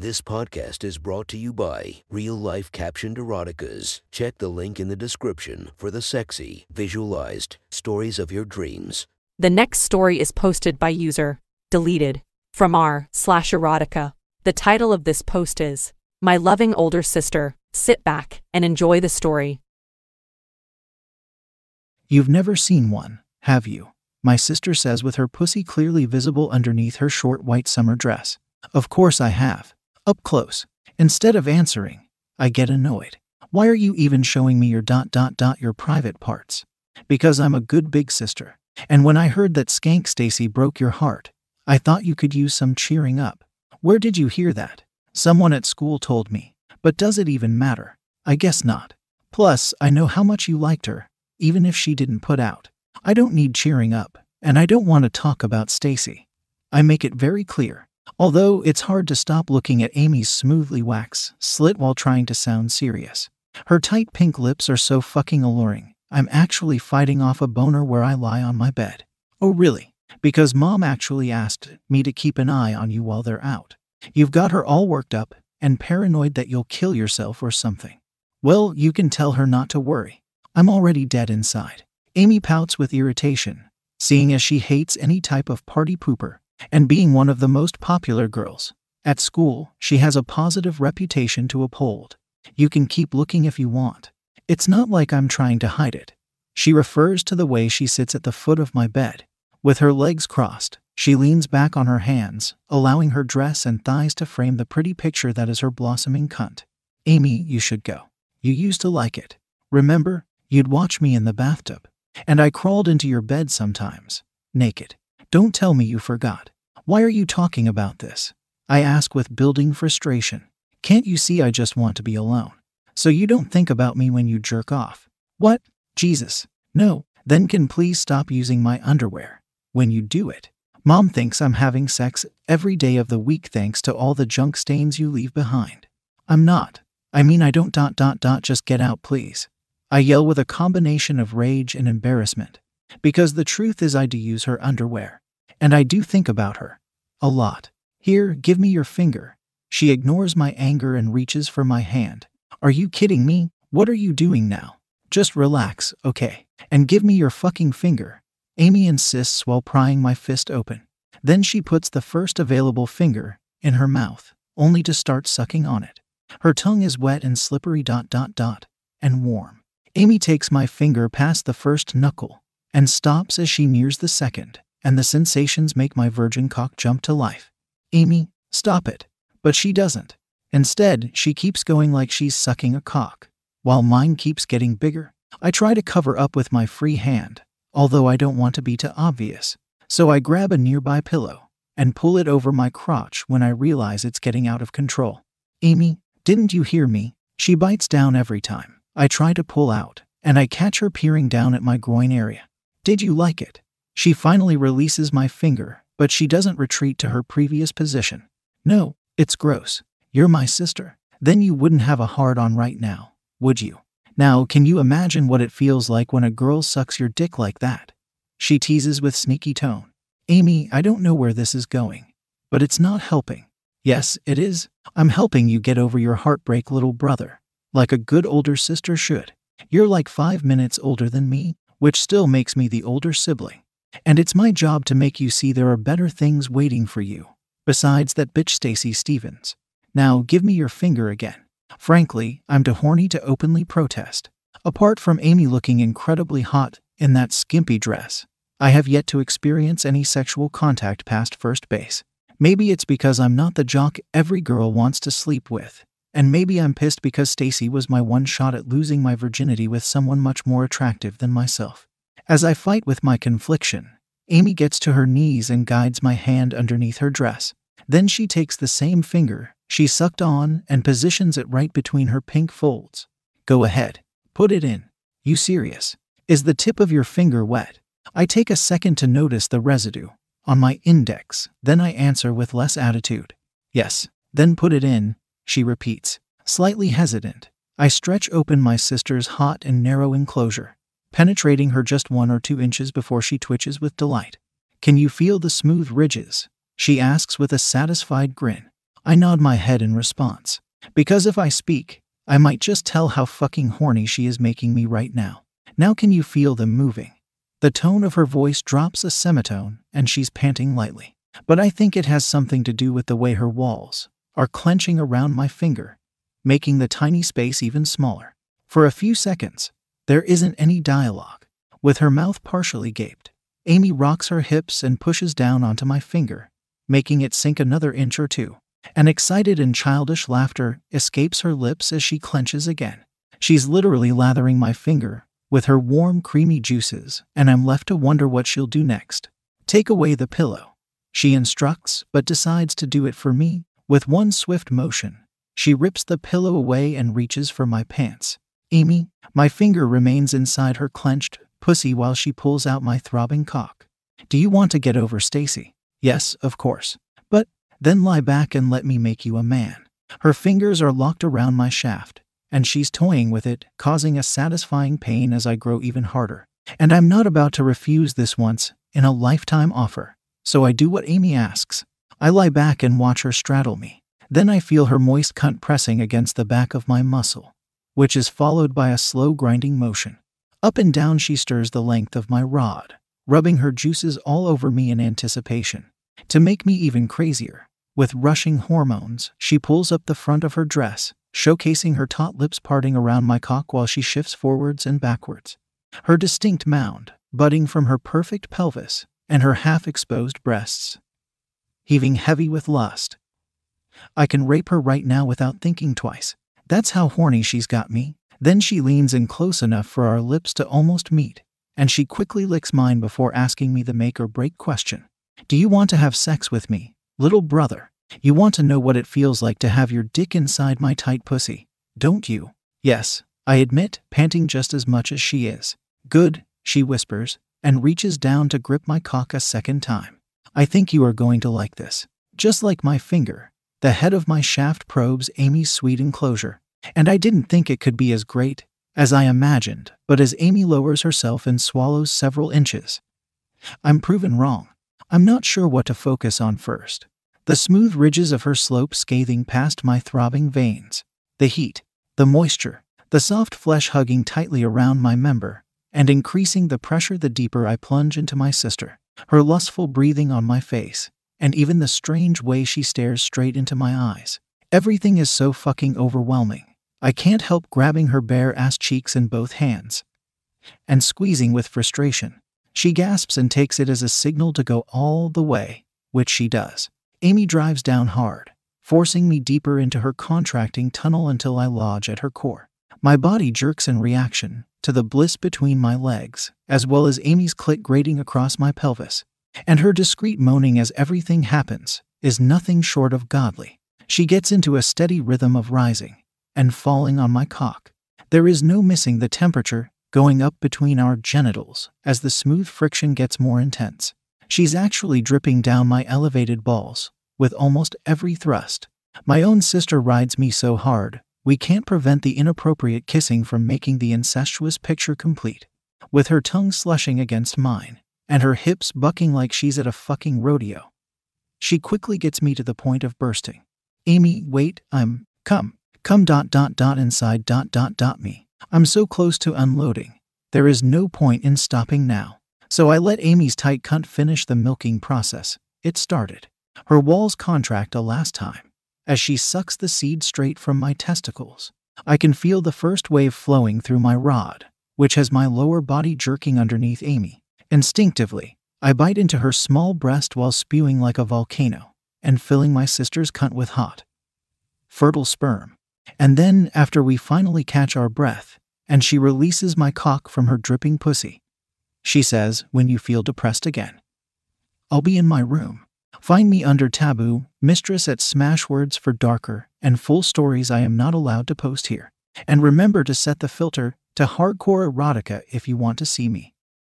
This podcast is brought to you by Real Life Captioned Eroticas. Check the link in the description for the sexy, visualized stories of your dreams. The next story is posted by user deleted from r slash erotica. The title of this post is My Loving Older Sister. Sit back and enjoy the story. You've never seen one, have you? My sister says with her pussy clearly visible underneath her short white summer dress. Of course I have. Up close. Instead of answering, I get annoyed. Why are you even showing me your dot dot dot your private parts? Because I'm a good big sister. And when I heard that Skank Stacy broke your heart, I thought you could use some cheering up. Where did you hear that? Someone at school told me. But does it even matter? I guess not. Plus, I know how much you liked her, even if she didn't put out. I don't need cheering up, and I don't want to talk about Stacy. I make it very clear. Although it's hard to stop looking at Amy's smoothly waxed slit while trying to sound serious. Her tight pink lips are so fucking alluring. I'm actually fighting off a boner where I lie on my bed. Oh, really? Because mom actually asked me to keep an eye on you while they're out. You've got her all worked up and paranoid that you'll kill yourself or something. Well, you can tell her not to worry. I'm already dead inside. Amy pouts with irritation, seeing as she hates any type of party pooper and being one of the most popular girls. At school, she has a positive reputation to uphold. You can keep looking if you want. It's not like I'm trying to hide it. She refers to the way she sits at the foot of my bed. With her legs crossed, she leans back on her hands, allowing her dress and thighs to frame the pretty picture that is her blossoming cunt. Amy, you should go. You used to like it. Remember, you'd watch me in the bathtub. And I crawled into your bed sometimes, naked. Don't tell me you forgot. Why are you talking about this? I ask with building frustration. Can't you see I just want to be alone? So you don't think about me when you jerk off. What? Jesus. No. Then can please stop using my underwear. When you do it. Mom thinks I'm having sex every day of the week thanks to all the junk stains you leave behind. I'm not. I mean, I don't dot dot dot just get out, please. I yell with a combination of rage and embarrassment. Because the truth is, I do use her underwear. And I do think about her. A lot. Here, give me your finger. She ignores my anger and reaches for my hand. Are you kidding me? What are you doing now? Just relax, okay? And give me your fucking finger. Amy insists while prying my fist open. Then she puts the first available finger in her mouth, only to start sucking on it. Her tongue is wet and slippery dot dot dot and warm. Amy takes my finger past the first knuckle and stops as she nears the second and the sensations make my virgin cock jump to life. Amy, stop it. But she doesn't. Instead, she keeps going like she's sucking a cock, while mine keeps getting bigger. I try to cover up with my free hand, although I don't want to be too obvious. So I grab a nearby pillow and pull it over my crotch when I realize it's getting out of control. Amy, didn't you hear me? She bites down every time. I try to pull out, and I catch her peering down at my groin area. Did you like it? She finally releases my finger, but she doesn't retreat to her previous position. No, it's gross. You're my sister. Then you wouldn't have a hard on right now, would you? Now, can you imagine what it feels like when a girl sucks your dick like that? She teases with sneaky tone. Amy, I don't know where this is going, but it's not helping. Yes, it is. I'm helping you get over your heartbreak, little brother, like a good older sister should. You're like five minutes older than me, which still makes me the older sibling. And it's my job to make you see there are better things waiting for you, besides that bitch Stacy Stevens. Now give me your finger again. Frankly, I'm too horny to openly protest. Apart from Amy looking incredibly hot in that skimpy dress, I have yet to experience any sexual contact past first base. Maybe it's because I'm not the jock every girl wants to sleep with. And maybe I'm pissed because Stacy was my one shot at losing my virginity with someone much more attractive than myself. As I fight with my confliction, Amy gets to her knees and guides my hand underneath her dress. Then she takes the same finger she sucked on and positions it right between her pink folds. Go ahead, put it in. You serious? Is the tip of your finger wet? I take a second to notice the residue on my index, then I answer with less attitude. Yes, then put it in, she repeats, slightly hesitant. I stretch open my sister's hot and narrow enclosure penetrating her just one or two inches before she twitches with delight. Can you feel the smooth ridges? She asks with a satisfied grin. I nod my head in response. Because if I speak, I might just tell how fucking horny she is making me right now. Now can you feel them moving? The tone of her voice drops a semitone and she's panting lightly. But I think it has something to do with the way her walls are clenching around my finger, making the tiny space even smaller. For a few seconds, there isn't any dialogue. With her mouth partially gaped, Amy rocks her hips and pushes down onto my finger, making it sink another inch or two. An excited and childish laughter escapes her lips as she clenches again. She's literally lathering my finger with her warm, creamy juices, and I'm left to wonder what she'll do next. Take away the pillow. She instructs, but decides to do it for me. With one swift motion, she rips the pillow away and reaches for my pants. Amy, my finger remains inside her clenched pussy while she pulls out my throbbing cock. Do you want to get over Stacy? Yes, of course. But then lie back and let me make you a man. Her fingers are locked around my shaft, and she's toying with it, causing a satisfying pain as I grow even harder. And I'm not about to refuse this once in a lifetime offer. So I do what Amy asks. I lie back and watch her straddle me. Then I feel her moist cunt pressing against the back of my muscle, which is followed by a slow grinding motion. Up and down she stirs the length of my rod, rubbing her juices all over me in anticipation. To make me even crazier, with rushing hormones, she pulls up the front of her dress, showcasing her taut lips parting around my cock while she shifts forwards and backwards. Her distinct mound, budding from her perfect pelvis and her half exposed breasts. Heaving heavy with lust. I can rape her right now without thinking twice. That's how horny she's got me. Then she leans in close enough for our lips to almost meet, and she quickly licks mine before asking me the make or break question Do you want to have sex with me, little brother? You want to know what it feels like to have your dick inside my tight pussy, don't you? Yes, I admit, panting just as much as she is. Good, she whispers, and reaches down to grip my cock a second time. I think you are going to like this. Just like my finger, the head of my shaft probes Amy's sweet enclosure, and I didn't think it could be as great as I imagined, but as Amy lowers herself and swallows several inches, I'm proven wrong. I'm not sure what to focus on first. The smooth ridges of her slope scathing past my throbbing veins, the heat, the moisture, the soft flesh hugging tightly around my member, and increasing the pressure the deeper I plunge into my sister, her lustful breathing on my face, and even the strange way she stares straight into my eyes. Everything is so fucking overwhelming. I can't help grabbing her bare ass cheeks in both hands and squeezing with frustration. She gasps and takes it as a signal to go all the way, which she does. Amy drives down hard, forcing me deeper into her contracting tunnel until I lodge at her core. My body jerks in reaction to the bliss between my legs, as well as Amy's clit grating across my pelvis. And her discreet moaning as everything happens is nothing short of godly. She gets into a steady rhythm of rising and falling on my cock. There is no missing the temperature going up between our genitals as the smooth friction gets more intense. She's actually dripping down my elevated balls with almost every thrust. My own sister rides me so hard, we can't prevent the inappropriate kissing from making the incestuous picture complete. With her tongue slushing against mine, and her hips bucking like she's at a fucking rodeo. She quickly gets me to the point of bursting. Amy, wait, I'm, come, come dot dot dot inside dot dot dot me. I'm so close to unloading. There is no point in stopping now. So I let Amy's tight cunt finish the milking process. It started. Her walls contract a last time as she sucks the seed straight from my testicles. I can feel the first wave flowing through my rod, which has my lower body jerking underneath Amy. Instinctively, I bite into her small breast while spewing like a volcano and filling my sister's cunt with hot, fertile sperm. And then, after we finally catch our breath, and she releases my cock from her dripping pussy, she says, When you feel depressed again, I'll be in my room. Find me under taboo, mistress at Smashwords for darker and full stories I am not allowed to post here. And remember to set the filter to hardcore erotica if you want to see me.